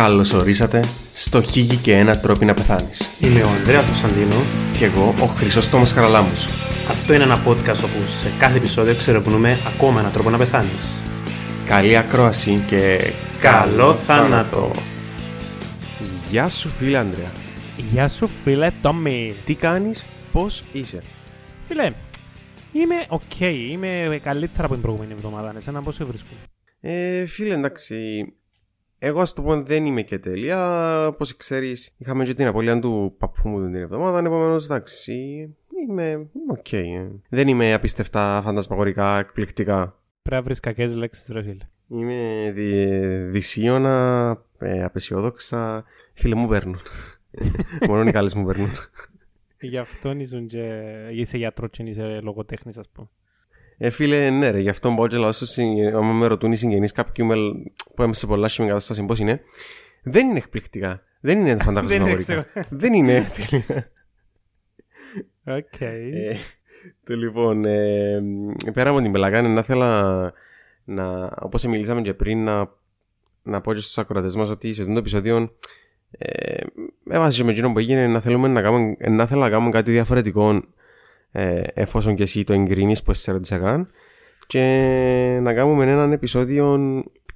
Καλώς ορίσατε στο Χίλιοι και ένα τρόποι να πεθάνεις. Είμαι ο Ανδρέας Κωνσταντίνου. Και εγώ ο Χρυσόστομος Χαραλάμπους. Αυτό είναι ένα podcast όπου σε κάθε επεισόδιο ξερευνούμε ακόμα έναν τρόπο να πεθάνεις. Καλή ακρόαση και Καλό θάνατο! Γεια σου φίλε Ανδρέα. Γεια σου φίλε Τόμι. Τι κάνεις, πώς είσαι; Φίλε, είμαι οκ, είμαι καλύτερα από την προηγούμενη εβδομάδα. Εσένα πώς σε βρίσκω. Ε, φίλε εντάξει, εγώ ας το πω δεν είμαι και τέλεια. Όπως ξέρεις είχαμε και την απώλεια του παππού μου την εβδομάδα, επομένως εντάξει, είμαι, είμαι οκ. ε. Δεν είμαι απίστευτα φαντασμαγορικά εκπληκτικά. Πρέπει να βρεις κακές λέξεις ρε φίλε. Είμαι δι, δυσοίωνα, ε, απαισιόδοξα. Φίλε μου παίρνουν. Μόνο οι καλές μου παίρνουν. Γι' αυτό ήσουν και... είσαι γιατρός και είσαι λογοτέχνης ας πούμε. Ε, φίλε, ναι, ρε, γι' αυτό μπορώ και λαλώ σου, άμα με ρωτούν οι συγγενείς κάποιου με, που είμαι σε πολλά σημεία κατάστασης, πώς είναι, δεν είναι εκπληκτικά. Δεν είναι Δεν φαντασμαγορικά. είναι δεν είναι. τέλεια. Οκ. Ε, το λοιπόν, ε, πέρα από την πελαγάνη, να ήθελα να, όπως μιλήσαμε και πριν, να, να πω και στους ακροατές μας ότι σε αυτό το επεισόδιο ε, με βάση με εκείνο που έγινε να θέλουμε να κάνουμε, να θέλω να κάνουμε κάτι διαφορετικό ε, εφόσον και εσύ το εγκρίνεις που εσύ ρωτήσα και να κάνουμε έναν επεισόδιο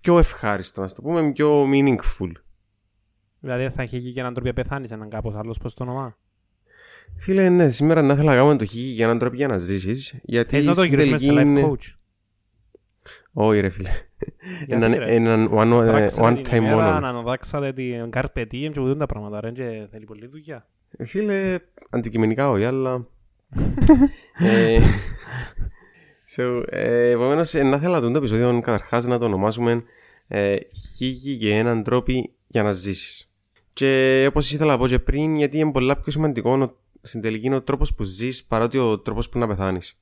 πιο ευχάριστο, να το πούμε, πιο meaningful. Δηλαδή θα έχει και έναν τρόπο να πεθάνεις έναν κάπως άλλος πώς το όνομά; Φίλε, ναι, σήμερα να ήθελα να κάνουμε το χίγη για έναν τρόπο για να ζήσεις, γιατί Θες να το στην γυρίσουμε σε τελική life είναι- coach; Όχι ρε φίλε. Γιατί, Έναν, ρε; έναν one, ε, Πράξατε one την time ημέρα, μόνο. Να αναδάξατε την carpe diem και ούτω τα πράγματα. Ρε, και θέλει πολλή δουλειά. Ε, Φίλε, αντικειμενικά όχι, αλλά... ε, so, ε, επομένως, ε, να θέλω το επεισόδιο καταρχάς να το ονομάσουμε ε, «Χίγη και έναν τρόπο για να ζήσεις». Και όπως ήθελα να πω και πριν, γιατί είναι πολλά πιο σημαντικό ο- στην τελική είναι ο τρόπος που ζεις παρά ότι ο τρόπος που να πεθάνεις.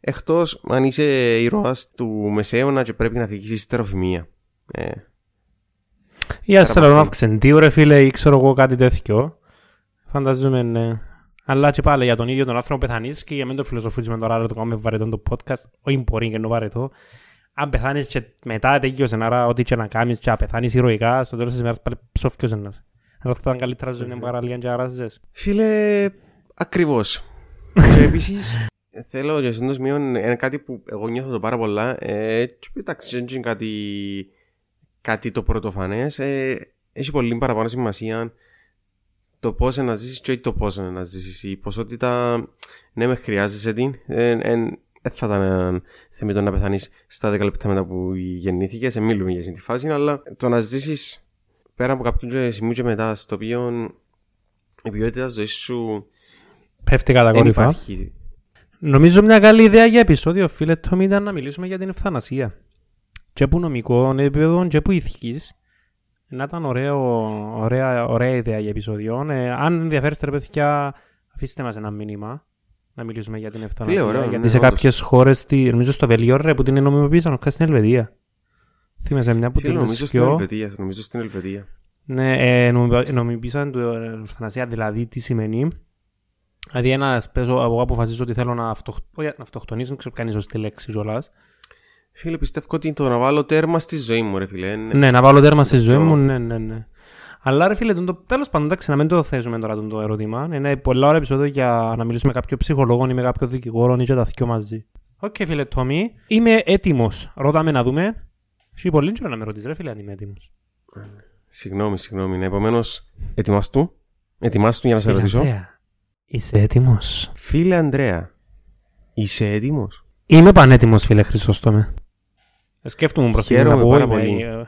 Εκτός αν είσαι ήρωας του μεσαίωνα και πρέπει να θυγήσεις στεροφημία. Ε, Ή από αστραλόν αυτό. αυξεντίου ρε φίλε ή ξέρω εγώ κάτι τέτοιο. Φανταζούμε ναι. Αλλά και πάλι για τον ίδιο τον άνθρωπο πεθανείς και για μην το φιλοσοφήσουμε τώρα άρα το κάνουμε βαρετό το podcast. Όχι μπορεί και να βαρετό. Αν πεθάνεις και μετά τέτοιος άρα ό,τι και να κάνεις και να πεθάνεις ηρωικά στο τέλος της ημέρας πάλι ψόφκιος να είσαι. Αλλά θα ήταν καλύτερα ζωή είναι παραλία και αράζεσαι. Φίλε, ακριβώς. και επίσης, θέλω για αυτό το σημείο είναι κάτι που εγώ νιώθω το πάρα πολλά. Ε, και εντάξει, δεν είναι κάτι, κάτι το πρωτοφανές. Ε, έχει πολύ παραπάνω σημασία το πώς να ζήσεις και όχι το πώς να ζήσεις. Η ποσότητα, ναι, με χρειάζεσαι την. Ε, ε, δεν θα ήταν θεμητό να πεθάνεις στα 10 λεπτά μετά που γεννήθηκες. Σε μιλούμε για αυτή τη φάση, αλλά το να ζήσεις πέρα από κάποιο σημείο και μετά, στο οποίο η ποιότητα ζωής σου Πέφτει δεν κατακόρυφα. υπάρχει. Νομίζω μια καλή ιδέα για επεισόδιο, φίλε Τόμι, ήταν να μιλήσουμε για την ευθανασία. Και που νομικών επίπεδων και που ηθικής. Να ήταν ωραίο, ωραία, ωραία ιδέα για επεισόδιο. Ε, αν ενδιαφέρεστε ρε παιδιά, αφήστε μας ένα μήνυμα να μιλήσουμε για την ευθανασία. ωραίο, γιατί ναι, σε όντως. κάποιες χώρες, στη, νομίζω στο Βελγίο ρε, που την είναι νομιμοποίησαν, όχι στην Ελβετία. Θυμάσαι μια που Φίλε, την νομίζω στην σκιώ. Ελβετία. Νομίζω στην Ελβετία. Ναι, ε, νομιμ- νομιμοποίησαν την ευθανασία, δηλαδή τι σημαίνει. Δηλαδή, ένας παίζω, εγώ αποφασίζω ότι θέλω να, αυτοχ... όχι, να αυτοκτονήσω, δεν ξέρω ποια είναι η σωστή λέξη κιόλας. Φίλε, πιστεύω ότι το να βάλω τέρμα στη ζωή μου, ρε φίλε. είναι- Ναι, να βάλω τέρμα στη ζωή πιο- μου, ναι, ναι, ναι. Αλλά ρε φίλε, το, τέλος πάντων, εντάξει, να μην το θέσουμε τώρα τον το ερώτημα. Είναι πολλά ώρα επεισόδιο για να μιλήσουμε με κάποιο ψυχολόγο ή με κάποιο δικηγόρο ή και τα δυο μαζί. Οκ, φίλε Τόμι, είμαι έτοιμος. Ρώτα με να δούμε. Έχει πολύ καιρό να με ρωτήσεις, ρε φίλε, αν είμαι έτοιμος. Συγγνώμη, συγγνώμη. Ναι, Επομένως, ετοιμάστου. Ετοιμάστου για να σε ρωτήσω; Είσαι έτοιμος; Φίλε Ανδρέα, είσαι έτοιμος; Είμαι πανέτοιμος, φίλε Χρυσόστομε. Ε, Σκέφτομαι μπροστά Χαίρομαι να πω, πάρα είμαι, πολύ. ε,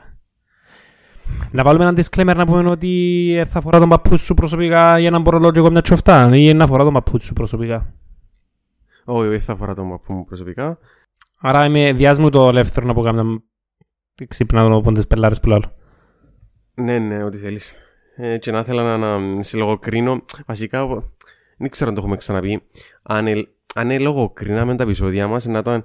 Να βάλουμε ένα disclaimer να πούμε ότι ε, θα φορά τον παππούς σου προσωπικά για να μπορώ να λέω και εγώ μια τσοφτά ή να φορά τον παππούς σου προσωπικά. Όχι, όχι, θα αφορά τον παππού μου προσωπικά. Άρα είμαι διάσμου το ελεύθερο να πω κάμια ξύπνα τον πόντες πελάρες που λέω. Ναι, ναι, ό,τι θέλεις. Ε, και να ήθελα να, να σε λογοκρίνω. Βασικά, ο- δεν ξέρω αν το έχουμε ξαναπεί. Αν, ε, αν ε, λογοκρίναμε τα επεισόδια μας, να ήταν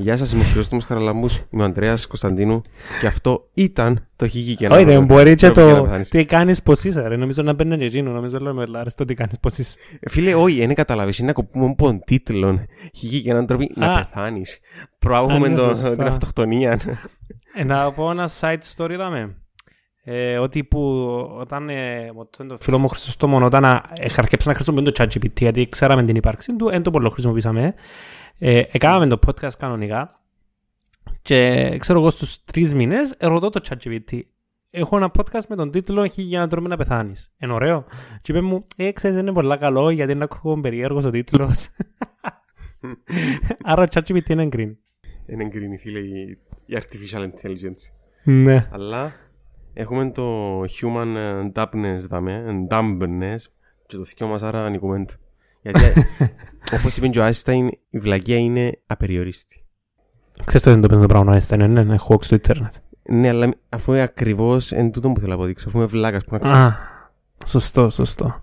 Γεια σας, είμαι ο Χρήστος Χαραλαμπούς. Είμαι ο Αντρέα Κωνσταντίνου. Και αυτό ήταν το χίγη και ένα. Όχι, δεν μπορεί και τρόπο για να το πεθάνεις. τι κάνεις πως είσαι ρε. Νομίζω να μπαίνει εκείνο, νομίζω λέω με λάρες το τι κάνεις πως είσαι. Ε, Φίλε, όχι, δεν καταλάβει. Είναι να κοπούμε από τον τίτλο. Χίγη και έναν τρόπο να Α. πεθάνεις. Προάγουμε Α, ναι, το- σωστά. την αυτοκτονία. Ε, να πω ένα side story δάμε. Ε, ότι που όταν ε, το φίλο μου Χριστόστομον όταν ε, χαρκέψα να χρησιμοποιούμε το ChatGPT γιατί ξέραμε την ύπαρξη του, δεν το πολύ χρησιμοποιήσαμε. Ε, έκαναμε το podcast κανονικά και ξέρω εγώ στους τρεις μήνες ρωτώ το ChatGPT έχω ένα podcast με τον τίτλο «Χίλια να τρώμε να πεθάνεις». Είναι ωραίο. Και είπε μου, ε, ξέρεις, είναι πολύ καλό γιατί είναι ακόμα περίεργος ο τίτλος. Άρα ο ChatGPT είναι green. Είναι green, φίλε, η artificial intelligence. Ναι. Αλλά έχουμε το human dampness, δάμε, dampness και το θυκιό μας άρα ανοικούμε το. Γιατί, όπως είπε και ο Einstein, η βλακία είναι απεριορίστη. Ξέρεις το δεν το πέντε το πράγμα ο Einstein, ναι, ναι, έχω στο ίντερνετ. Ναι, αλλά αφού είναι ακριβώς εν τούτο που θέλω να αποδείξω, αφού είμαι βλάκας που να ξέρω. Α, σωστό, σωστό.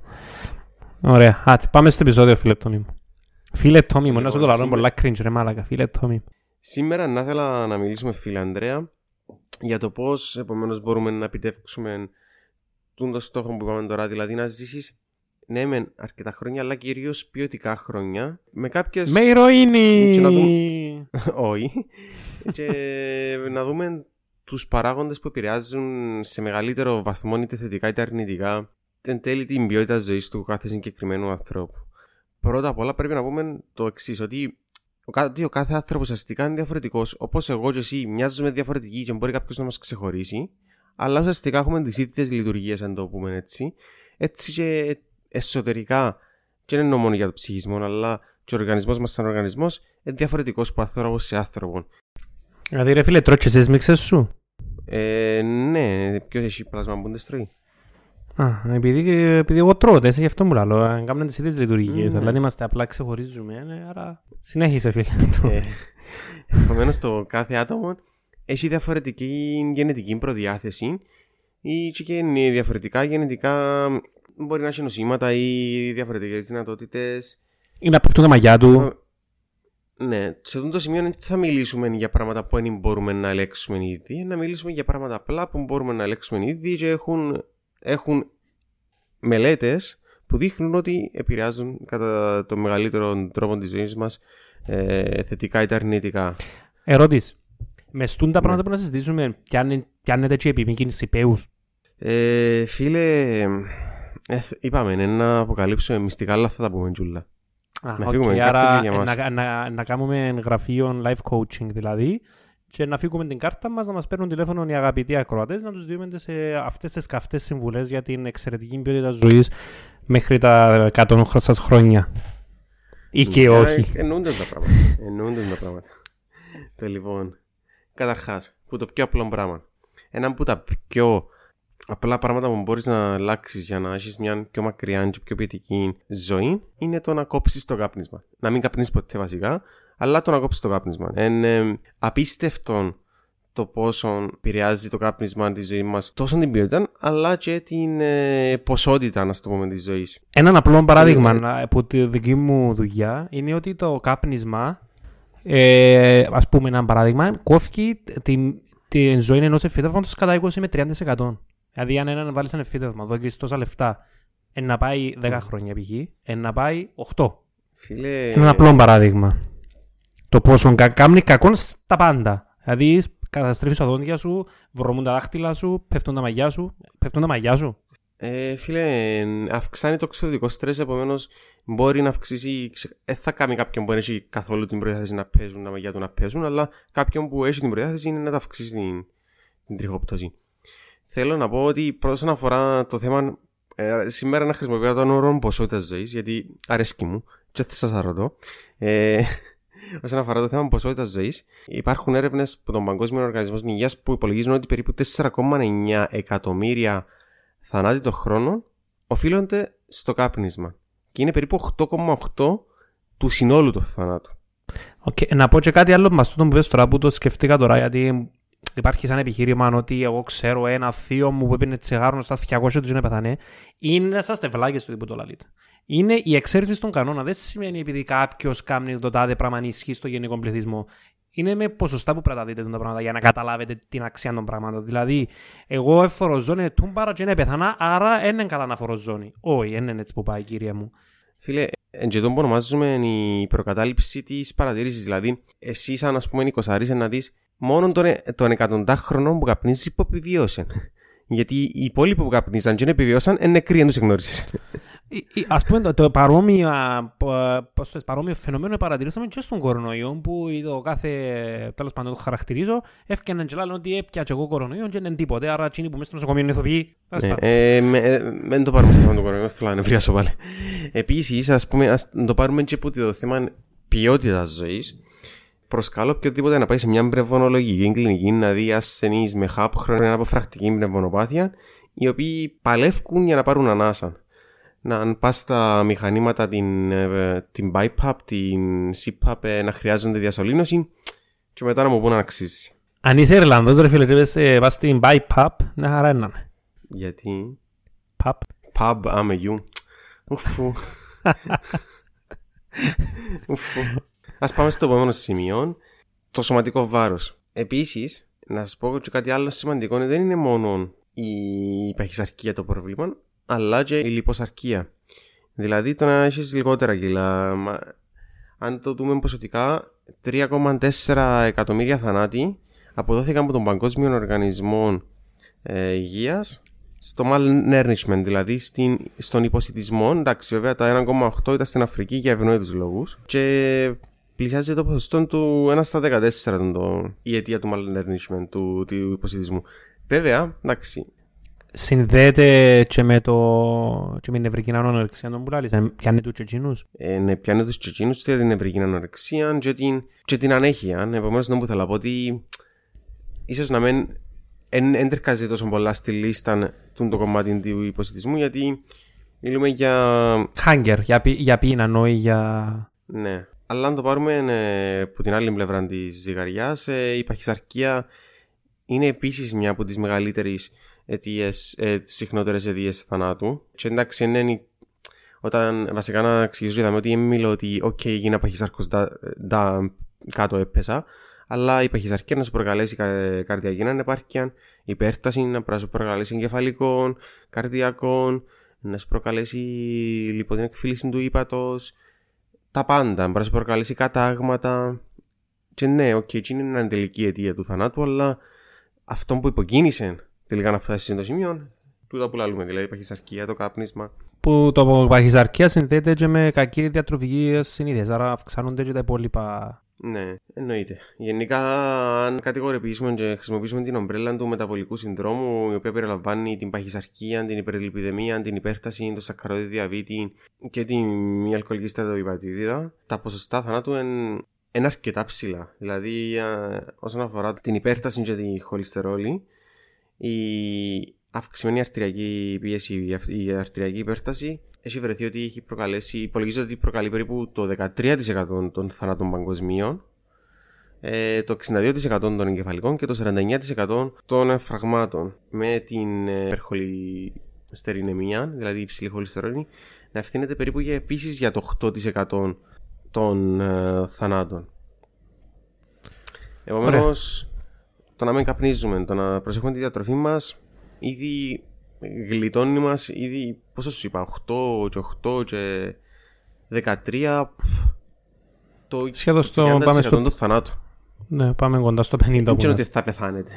Ωραία. Α, πάμε στο επεισόδιο, φίλε Τόμι μου. Φίλε Τόμι μου, να σου το Λοιπόν, λαλώ πολλά cringe ρε μάλακα, φίλε Τόμι. Σήμερα να ήθελα να μιλήσουμε φίλε Ανδρέα για το πώς επομένως μπορούμε να επιτεύξουμε τον το στόχο που είπαμε τώρα, δηλαδή να ζήσεις ναι μεν αρκετά χρόνια αλλά κυρίως ποιοτικά χρόνια με κάποιες... Με Και να ηρωίνη! Όχι. και να δούμε τους παράγοντες που επηρεάζουν σε μεγαλύτερο βαθμό είτε θετικά είτε αρνητικά εν τέλει την ποιότητα ζωής του κάθε συγκεκριμένου ανθρώπου. Πρώτα απ' όλα πρέπει να πούμε το εξής ότι ο, κα- ότι ο κάθε άνθρωπος ουσιαστικά είναι διαφορετικός. Όπως εγώ και εσύ μοιάζουμε διαφορετικοί και μπορεί κάποιος να μας ξεχωρίσει, αλλά ουσιαστικά έχουμε τις ίδιες λειτουργίες, αν το πούμε έτσι. Έτσι και εσωτερικά, και δεν εννοώ μόνο για το ψυχισμό, αλλά και ο οργανισμός μας, σαν οργανισμός, είναι διαφορετικός από άνθρωπος σε άνθρωπο. Δηλαδή ρε φίλε, τρώει και εσείς μίξες σου; Ε, ναι, ποιος έχει πλάσμα που δεν στρώει. Α, επειδή, επειδή εγώ τρώω, τέσσερα γι' αυτό μου λαλώ. ε, Κάνουμε τις ίδιες λειτουργίες, Μμμ. αλλά αν είμαστε απλά ξεχωρίζουμε, ναι, άρα συνέχισε φίλε. το. Ε, Επομένως, το κάθε άτομο έχει διαφορετική γενετική προδιάθεση ή και είναι διαφορετικά γενετικά μπορεί να έχει νοσήματα ή διαφορετικές δυνατότητες. Ή να πέφτουν τα μαγιά του. Ναι, σε αυτό το σημείο δεν θα μιλήσουμε για πράγματα που δεν μπορούμε να ελέγξουμε ήδη, να μιλήσουμε για πράγματα απλά που μπορούμε να ελέγξουμε ήδη και έχουν, έχουν μελέτες που δείχνουν ότι επηρεάζουν κατά το μεγαλύτερο τρόπο της ζωής μας ε, θετικά είτε αρνητικά. Ερώτηση. Με στούν τα Ναι. πράγματα που να συζητήσουμε, πιάνε- πιάνετε και επιμήκυνση πέους. Ε, φίλε, ε, είπαμε είναι να αποκαλύψουμε μυστικά, αλλά θα τα πούμε τζούλα. Α, Να οκ, φύγουμε, άρα κάτι για ε, μας. να, να, να κάνουμε γραφείο life coaching δηλαδή και να φύγουμε την κάρτα μας να μας παίρνουν τηλέφωνο οι αγαπητοί ακροατές να τους δίνουμε σε αυτές τις καυτές συμβουλές για την εξαιρετική ποιότητα ζωής μέχρι τα 100 σας χρόνια. Ή και Ε, όχι. Εννοούνται τα πράγματα. Εννοούνται τα πράγματα. το λοιπόν, καταρχάς, που το πιο απλό πράγμα. Ένα από τα πιο απλά πράγματα που μπορείς να αλλάξεις για να έχεις μια πιο μακριά και πιο ποιοτική ζωή είναι το να κόψεις το κάπνισμα. Να μην καπνίσει ποτέ βασικά, αλλά το να κόψεις το κάπνισμα. Είναι ε, απίστευτο το πόσο επηρεάζει το κάπνισμα τη ζωή μας, τόσο την ποιότητα, αλλά και την ε, ποσότητα, να το πούμε, της ζωής. Έναν απλό παράδειγμα Ε, να- από τη δική μου δουλειά είναι ότι το κάπνισμα, ε, ας πούμε ένα παράδειγμα, κόφει την, την ζωή ενός εφήτευματος κατά 20 με 30%. Δηλαδή αν έναν βάλεις ένα εφήτευμα, δώκεις τόσα λεφτά, εν να πάει 10 χρόνια π.χ., εν να πάει 8. Φίλε. Είναι ένα απλό παράδειγμα. Το πόσο κα, κάνει κακό στα πάντα. Δηλαδή καταστρέφεις τα δόντια σου, βρωμούν τα δάχτυλα σου, πέφτουν τα μαγιά σου, πέφτουν τα μαγιά σου. Ε, φίλε, αυξάνει το εξωτερικό στρες, επομένως μπορεί να αυξήσει. Δεν θα κάνει κάποιον που δεν έχει καθόλου την προδιάθεση να παίζουν, να μαγιά του να παίζουν, αλλά κάποιον που έχει την προδιάθεση είναι να τα αυξήσει την, την τριχόπτωση. Θέλω να πω ότι πρώτα όσον αφορά το θέμα. Ε, σήμερα να χρησιμοποιώ τον όρο ποσότητα ζωής, γιατί αρέσκει μου, και δεν θα σας ρωτώ. Ε, όσον αφορά το θέμα ποσότητας ζωής, υπάρχουν έρευνες από τον Παγκόσμιο Οργανισμό Υγεία που υπολογίζουν ότι περίπου 4,9 εκατομμύρια θανάτοι το χρόνο οφείλονται στο κάπνισμα. Και είναι περίπου 8,8 του συνόλου του θανάτου. Okay. Να πω και κάτι άλλο με αυτό που πες τώρα που το σκεφτήκα τώρα γιατί υπάρχει σαν επιχείρημα ότι εγώ ξέρω ένα θείο μου που έπαιρνε τσιγάρο στα 200 του να πεθάνε. Είναι σαν στευλάκες του που το λαλείτε. Είναι η εξαίρεση στον κανόνα. Δεν σημαίνει επειδή κάποιος κάνει το τάδε πράγμα να ισχύει στο γενικό πληθυσμό. Είναι με ποσοστά που πρέπει να δείτε τα πράγματα για να καταλάβετε την αξία των πραγμάτων. Δηλαδή, εγώ εφοροζώνη τούμπαρα και είναι πεθανά, άρα δεν είναι καλά να φοροζώνει. Όχι, δεν είναι έτσι που πάει, κύριε μου. Φίλε, εν και το που ονομάζουμε η προκατάληψη της παρατήρησης. Δηλαδή, εσύ, σαν ας πούμε, νοικοσαρή, να δεις μόνο τον, τον εκατοντά χρονών που καπνίζει που επιβίωσε. Γιατί οι υπόλοιποι που καπνίζαν και δεν επιβιώσαν, είναι νεκροί, δεν τους εγνώρισες. Ε, ε, Ας πούμε το, το παρόμοιο, πο- πώς το λες, παρόμοιο φαινόμενο παρατηρήσαμε και στον κορονοϊό που το κάθε, τέλος πάντων το χαρακτηρίζω, έφτιαναν και λένε ότι έπια και εγώ κορονοϊό και δεν είναι τίποτε, άρα εκείνοι που μέσα στο νοσοκομείο είναι ηθοποιοί. τέλος Ε, πάντων. ε, με- ε, Μην το πάρουμε στο θέμα του κορονοϊού, θέλω να νευριάσω πάλι. Επίσης, ας πούμε, ας το πάρουμε και από το θέμα ποιότητας ζωής. Προσκαλώ οποιοδήποτε να πάει σε μια πνευμονολογική κλινική να δει ασθενείς με χάπχρονο από φρακτική πνευμονοπάθεια, οι οποίοι παλεύουν για να πάρουν ανάσα. Να αν πας στα μηχανήματα, την, ε, την BiPAP, την CPAP, ε, να χρειάζονται διασωλήνωση και μετά να μου πούν να αξίζει. Αν είσαι Ιρλανδός ρε φίλε και πες, ε, πας στην BiPAP, μια χαρά είναι. να είναι. Γιατί; Pub. Pub, άμε γιου. Ουφου. Ουφου. Ας πάμε στο επόμενο σημείο. Το σωματικό βάρος. Επίσης, να σας πω και κάτι άλλο σημαντικό. Δεν είναι μόνο η παχυσαρκία το πρόβλημα, αλλά και η λιποσαρκία. Δηλαδή το να έχεις λιγότερα κιλά. Μα, αν το δούμε ποσοτικά, 3,4 εκατομμύρια θανάτοι αποδόθηκαν από τον Παγκόσμιο Οργανισμό ε, Υγείας στο malnourishment, δηλαδή στην, στον υποσυτισμό. Εντάξει, βέβαια τα 1,8 ήταν στην Αφρική για ευνόητους λόγους και πλησιάζει το ποσοστό του 1 στα 14 τον, το, η αιτία του malnourishment, του, του υποσυτισμού. Βέβαια, εντάξει, Συνδέεται και με, το, και με την νευρική ανορεξία των πουλάλης, ε, πιάνει τους και εκείνους. ε, ναι, πιάνει τους και εκείνους για την ευρυγική ανορεξία και την, και την ανέχεια. Επομένως, δεν που θέλω να πω ότι ίσως να μην δεν τερκάζει τόσο πολλά στη λίστα του το κομμάτι του υποσυτισμού γιατί μιλούμε για Hunger, για, πι- για πείνα, όχι για... Ναι. Αλλά αν το πάρουμε ε, από την άλλη πλευρά της ζυγαριάς, ε, η παχυσαρκία είναι επίσης μια από τις μεγαλύτερες αιτίες, ε, συχνότερες αιτίες θανάτου. Και εντάξει, δεν είναι. Όταν βασικά να εξηγήσω, είδαμε ότι έμειλε ότι, οκ, έγινα παχύσαρκος, τα κάτω έπεσα. Αλλά η παχυσαρκία να σου προκαλέσει κα- καρδιακή ανεπάρκεια, υπέρταση να σου προκαλέσει εγκεφαλικόν, καρδιακόν, να σου προκαλέσει λιπώδη εκφύλιση του ήπατος, τα πάντα. Μπορεί να σου προκαλέσει κατάγματα. Και ναι, OK, okay, είναι μια τελική αιτία του θανάτου, αλλά αυτό που υποκίνησε τελικά να φτάσεις στο σημείο, τούτα που λαλούμε. Δηλαδή, παχυσαρκία, το κάπνισμα. που το παχυσαρκία συνδέεται και με κακή διατροφική συνήθεια, άρα αυξάνονται και τα υπόλοιπα. Ναι, εννοείται. Γενικά, αν κατηγοροποιήσουμε και χρησιμοποιήσουμε την ομπρέλα του μεταβολικού συνδρόμου, η οποία περιλαμβάνει την παχυσαρκία, την υπερλιπιδεμία, την υπέρταση, το σακχαρώδη διαβήτη και την μη αλκοολική στατοϊπατήτηδα, τα ποσοστά θανάτου είναι είναι αρκετά ψηλά. Δηλαδή, α, όσον αφορά την υπέρταση και τη χολυστερόλη, η αυξημένη αρτηριακή πίεση, η αυ- η αρτηριακή υπέρταση έχει βρεθεί ότι έχει προκαλέσει, υπολογίζεται ότι προκαλεί περίπου το 13% των θανάτων παγκοσμίων, ε, το 62% των εγκεφαλικών και το 49% των εφραγμάτων. Με την ε, υπερχολυστερινεμία, δηλαδή υψηλή χολυστερόλη, να ευθύνεται περίπου για, επίσης για το 8% των ε, θανάτων. Επομένως, το να μην καπνίζουμε, το να προσέχουμε τη διατροφή μας, ήδη γλιτώνει μας, ήδη πόσο σου είπα, 8 και 8 και 13. Το Σχεδόν στο- 30% πάμε στο- των θανάτων. Ναι, πάμε κοντά στο 50 Δεν που είναι ότι είμαστε. θα πεθάνετε.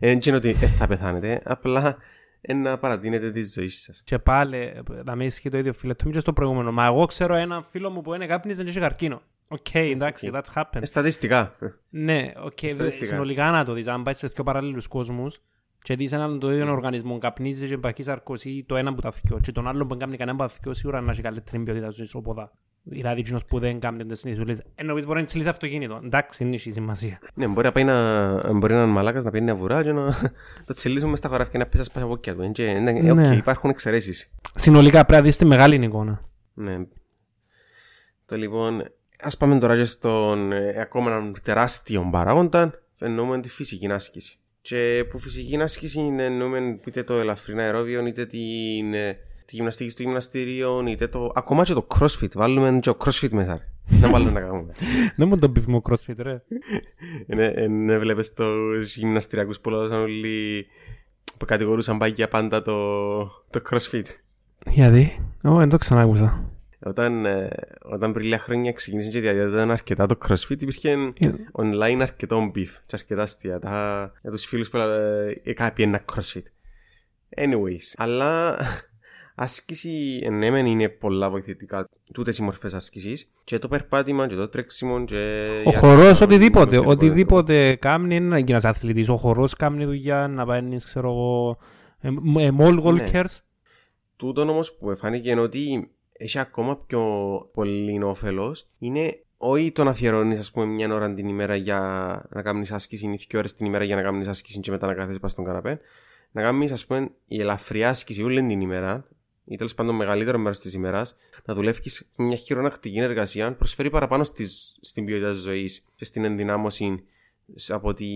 Δεν είναι ότι δεν θα πεθάνετε. Απλά ε, να παρατείνετε τη ζωή σας. Και πάλι, να μην ισχύει το ίδιο φίλε του, και στο προηγούμενο. Μα εγώ ξέρω έναν φίλο μου που είναι κάπνιζε και είχε καρκίνο. Οκ, εντάξει, that's happened. Στατιστικά. Ναι, οκ, Στατιστικά. συνολικά να το δεις, αν πάει σε δύο παραλλήλους κόσμους και δεις έναν το ίδιο οργανισμό καπνίζεις και παχύς σαρκωσή το ένα που τα θυκιώ και τον άλλον που κάνει κανένα που τα θυκιώ σίγουρα να έχει καλύτερη ποιότητα ζωής οποδά. Δηλαδή εκείνος που δεν κάνει τις συνήθειες εννοείς μπορεί να τσιλείς αυτοκίνητο. Εντάξει, είναι η σημασία. Ναι, μπορεί να πάει να, μπορεί να είναι μαλάκας να πει μια βουρά και να το τσελίζουμε στα χωράφια και να πέσει στα παπούκια του. Και, ναι, ε, οκ, Ναι. υπάρχουν εξαιρέσεις. Συνολικά πρέπει να δεις τη μεγάλη εικόνα. Ναι. Το λοιπόν, ας πάμε τώρα και στον ε, ακόμα έναν τεράστιο παράγοντα, εννοούμε τη φυσική άσκηση. Και που φυσική άσκηση είναι εννοούμε είτε το ελαφρύν αερόβιο, είτε την, ε, τη γυμναστική στο γυμναστήριο, είτε το. Ακόμα και το crossfit. Βάλουμε και το crossfit μέσα. ρε. Να βάλουμε να κάνουμε. Δεν μου τον πιβμό crossfit ρε. Ναι, ναι, βλέπεις τους γυμναστηριακούς που λάδωσαν όλοι που κατηγορούσαν πάγια πάντα το, το crossfit. Γιατί, εγώ δεν το ξανάκουσα. Όταν, ε, όταν πριν λίγα χρόνια ξεκίνησε και διαδιόταν αρκετά το crossfit, υπήρχε online αρκετό beef και αρκετά αστεία. Τα, για τους φίλους που ε, ε, κάποιοι ένα crossfit. Anyways, αλλά άσκηση ναι μεν είναι πολλά βοηθητικά τούτες οι μορφές άσκησης και το περπάτημα και το τρέξιμο και Ο χορός οτιδήποτε, οτιδήποτε κάνει είναι να γίνεις αθλητής. Ο χορός κάνει δουλειά να παίρνεις ξέρω εγώ μόλ γολκέρς. Τούτο όμως που φάνηκε είναι ότι έχει ακόμα πιο πολύ όφελος είναι όχι το να αφιερώνεις, ας πούμε, μια ώρα την ημέρα για να κάνεις άσκηση ή δύο ώρες την ημέρα για να κάνεις άσκηση και μετά να κάθεσαι στον καναπέ. Να κάνεις, ας πούμε, η ελαφριά άσκηση όλη την ημέρα ή τέλος πάντων μεγαλύτερο μέρος της ημέρας, να δουλεύει μια χειρονακτική εργασία, προσφέρει παραπάνω στις, στην ποιότητα τη ζωής και στην ενδυνάμωση από ότι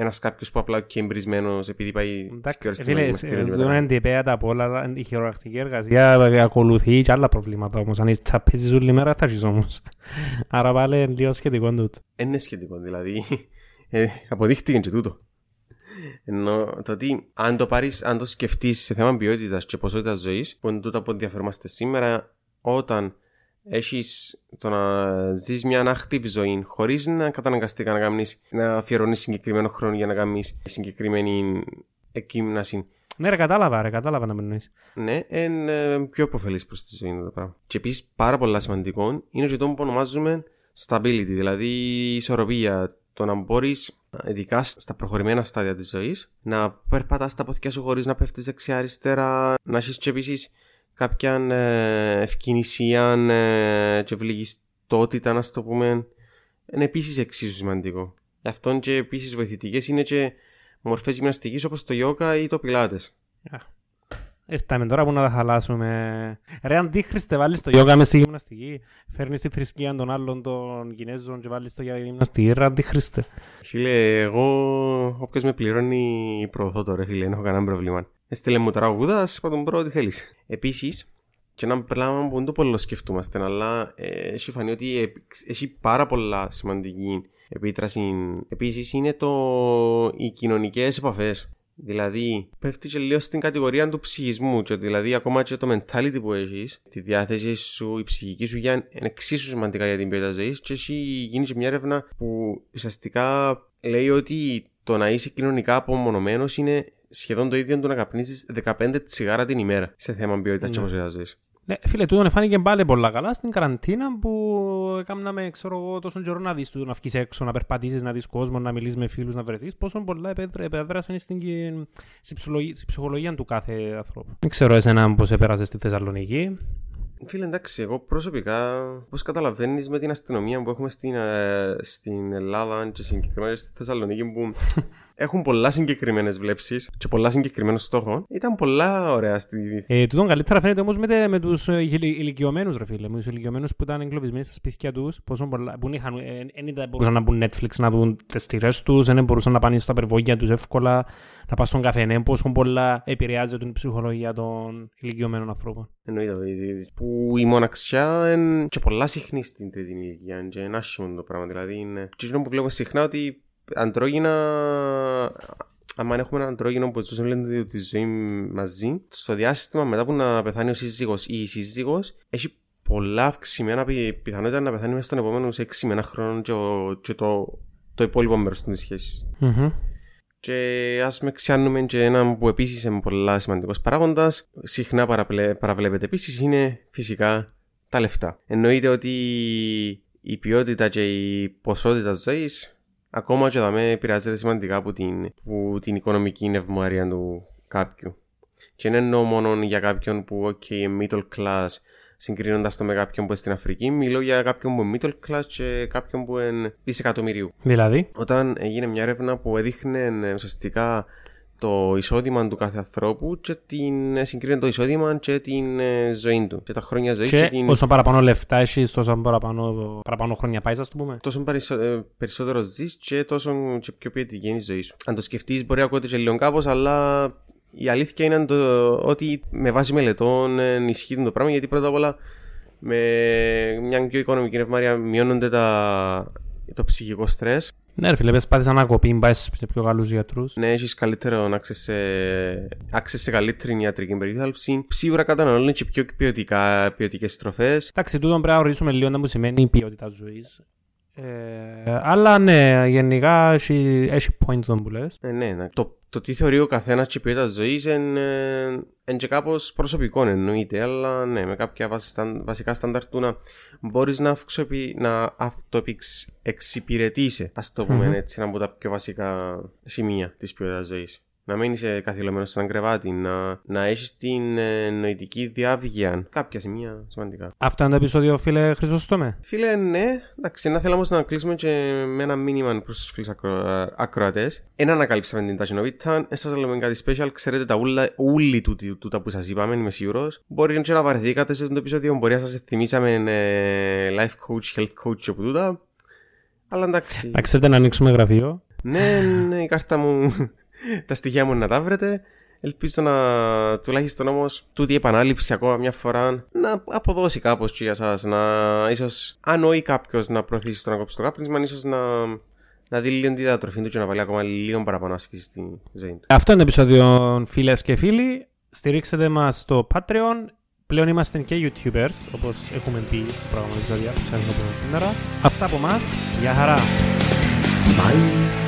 ένας κάποιος που απλά και εμπρισμένο επειδή πάει. Εντάξει, φίλε, δεν είναι αντιπέατα από όλα. Η χειρονακτική εργασία ακολουθεί και άλλα προβλήματα όμως. Αν είσαι τσαπίζει όλη μέρα, θα ζεις όμως. Άρα πάλι είναι λίγο σχετικό τούτο. Είναι σχετικό, δηλαδή. Ε, αποδείχτηκε και τούτο. Ενώ το ότι αν το πάρεις, αν το σκεφτείς σε θέμα ποιότητας και ποσότητας ζωής, που είναι τούτα που ενδιαφερόμαστε σήμερα, όταν έχεις το να ζεις μια ανάχτυπη ζωή χωρίς να καταναγκαστικά να, κάνεις, να αφιερώνεις συγκεκριμένο χρόνο για να κάνει συγκεκριμένη εκείμναση. Ναι, ρε, κατάλαβα, ρε, κατάλαβα να με Ναι, είναι πιο υποφελής προς τη ζωή το πράγμα. Και επίσης πάρα πολλά σημαντικό είναι και το που ονομάζουμε stability, δηλαδή ισορροπία το να μπορείς, ειδικά στα προχωρημένα στάδια της ζωής, να περπατάς τα πόθηκια σου χωρίς να πέφτεις δεξιά-αριστερά, να έχεις και επίσης κάποια ε, ευκαινησία ε, και ευλογιστότητα, να το πούμε, είναι επίσης εξίσου σημαντικό. Γι' αυτό και επίσης βοηθητικές είναι και μορφές γυμναστικής όπως το γιόκα ή το πιλάτες. Ήρθαμε τώρα που να τα χαλάσουμε. Ρε αντίχρηστε βάλεις το γιόγκα μες στη γυμναστική. Φέρνεις τη θρησκεία των άλλων των Κινέζων και βάλεις το για γυμναστική. Ρε αντίχρηστε. Φίλε, εγώ όποιος με πληρώνει προωθώ τώρα φίλε, δεν έχω κανένα πρόβλημα. Έστειλε μου τραγούδα, είπα τον πρώτο τι θέλεις. Επίσης, και ένα πράγμα που δεν το πολύ σκεφτούμαστε, αλλά ε, έχει φανεί ότι έχει πάρα πολλά σημαντική επίτραση. Επίσης είναι το... οι κοινωνικές επαφές. Δηλαδή, πέφτει και λίγο στην κατηγορία του ψυχισμού. Και δηλαδή, ακόμα και το mentality που έχεις, τη διάθεση σου, η ψυχική σου για είναι εξίσου σημαντικά για την ποιότητα ζωής. Και έχει γίνει και μια έρευνα που ουσιαστικά λέει ότι το να είσαι κοινωνικά απομονωμένος είναι σχεδόν το ίδιο το να καπνίσει 15 τσιγάρα την ημέρα σε θέμα ποιότητας ναι. και ποσότητα ζωή. Ναι, φίλε, τούτον φάνηκε πάλι πολλά καλά στην καραντίνα που έκαναμε, ξέρω εγώ, τόσο καιρό να δεις να βγεις έξω, να περπατήσεις, να δεις κόσμο, να μιλήσεις με φίλους, να βρεθείς. Πόσο πολλά επέδρασαν στην, στην ψυχολογία του κάθε ανθρώπου. Δεν ξέρω εσένα πώς επέρασες στη Θεσσαλονίκη. Φίλε, εντάξει, εγώ προσωπικά, πώς καταλαβαίνεις με την αστυνομία που έχουμε στην, ε, στην Ελλάδα και συγκεκριμένα στη Θεσσαλονίκη, που έχουν πολλά συγκεκριμένες βλέψεις και πολλά συγκεκριμένων στόχων. Ήταν πολλά ωραία στη. Ε, τούτον καλύτερα φαίνεται όμως με, με τους ε, ηλικιωμένους, ρε φίλε. Με τους ηλικιωμένους που ήταν εγκλωβισμένοι στα σπίτια τους. Πόσο πολλά. Που είχαν, δεν ε, μπορούσαν να μπουν Netflix να δουν τις τυρέ τους, δεν μπορούσαν να πάνε στα περβόγια τους εύκολα, να πας στον καφέ. Ναι, πόσο πολλά επηρεάζει την ψυχολογία των ηλικιωμένων ανθρώπων. Εννοείται. Που η μοναξιά είναι και πολλά συχνή στην τρίτη ηλικία. Και είναι άσχημο το πράγμα. Δηλαδή είναι. Και που βλέπουμε συχνά ότι αντρόγινα αν έχουμε έναν αντρόγινο που του λένε τη ζωή μαζί, στο διάστημα μετά που να πεθάνει ο σύζυγος ή η σύζυγος, έχει πολλά αυξημένα πιθανότητα να πεθάνει μέσα στον επόμενο 6 με ένα χρόνο και, και το, το υπόλοιπο μέρος της σχέσης. Mm-hmm. Και ας με ξιάνουμε και ένα που επίσης είναι πολλά σημαντικός παράγοντας, συχνά παραβλέπεται επίσης, είναι φυσικά τα λεφτά. Εννοείται ότι η ποιότητα και η ποσότητα ζωής ακόμα και δαμέ επηρεάζεται σημαντικά από την, από την οικονομική νευμάρια του κάποιου. Και δεν εννοώ μόνο για κάποιον που okay, middle class συγκρίνοντας το με κάποιον που είναι στην Αφρική, μιλώ για κάποιον που είναι middle class και κάποιον που είναι δισεκατομμυρίου. Δηλαδή; Όταν έγινε μια έρευνα που έδειχνε ουσιαστικά το εισόδημα του κάθε ανθρώπου και την συγκρίνει το εισόδημα και την ε, ζωή του. Και τα χρόνια ζωής. Και, και την... όσο παραπάνω λεφτά έχεις, τόσο παραπάνω, παραπάνω χρόνια πάει, ας το πούμε. Τόσο ε, περισσότερο ζεις και τόσο και πιο ποιοτική είναι η ζωή σου. Αν το σκεφτείς, μπορεί να ακούγεται και λίγο κάπως, αλλά η αλήθεια είναι το, ότι με βάση μελετών ενισχύει το πράγμα γιατί πρώτα απ' όλα με μια πιο οικονομική νευμάρια μειώνονται τα, το ψυχικό στρες ναι, ρε φίλε, πες πάθεις ανακοπή, πάεις σε πιο καλούς γιατρούς. Ναι, έχεις καλύτερο να σε, άξες σε καλύτερη ιατρική περίθαλψη. Σίγουρα καταναλώνεις και πιο ποιοτικά, ποιοτικές τροφές. Εντάξει, τούτο πρέπει να ρωτήσουμε λίγο να μου σημαίνει η ποιότητα ζωής. Ε, αλλά ναι, γενικά έχει, έχει point τον που λες. Ε, ναι, ναι. Το, το τι θεωρεί ο καθένας και η ποιότητα ζωής είναι ε, και κάπως προσωπικό εννοείται, αλλά ναι, με κάποια βασικά στάνταρ του να μπορείς να, να αυτοεξυπηρετήσει, ας το πούμε mm-hmm. έτσι, ένα από τα πιο βασικά σημεία της ποιότητας ζωής να μην είσαι καθυλωμένος σε έναν κρεβάτι, να, να έχεις την ε, νοητική διάβγεια. Κάποια σημεία σημαντικά. Αυτό είναι το επεισόδιο, φίλε Χρυσόστομε. Φίλε, ναι. Εντάξει, να θέλαμε να κλείσουμε και με ένα μήνυμα προς τους φίλους ακρο... ακροατές. Ένα ανακαλύψαμε την Τασινοβίτα. Εσάς λέμε κάτι special. Ξέρετε τα ούλα, ούλοι του, του, που σας είπαμε, είμαι σίγουρος. Μπορεί και να βαρεθήκατε σε αυτό το επεισόδιο, μπορεί να σας θυμήσαμε ε, life coach, health coach και από τούτα. Αλλά εντάξει. Να ξέρετε να ανοίξουμε γραφείο; ναι, ναι, η κάρτα μου τα στοιχεία μου να τα βρείτε. Ελπίζω να τουλάχιστον όμως τούτη η επανάληψη ακόμα μια φορά να αποδώσει κάπως και για εσά. Να ίσως, αν όχι κάποιος να προωθήσει το να κόψει το κάπνισμα, ίσως να, να δει λίγο τη διατροφή του και να βάλει ακόμα λίγο παραπάνω άσκηση στη ζωή του. Αυτό είναι το επεισόδιο, φίλες και φίλοι. Στηρίξτε μας στο Patreon. Πλέον είμαστε και YouTubers, όπως έχουμε πει στο πρόγραμμα επεισόδια που ξέρουμε σήμερα. Αυτά από εμά. Γεια χαρά. Bye.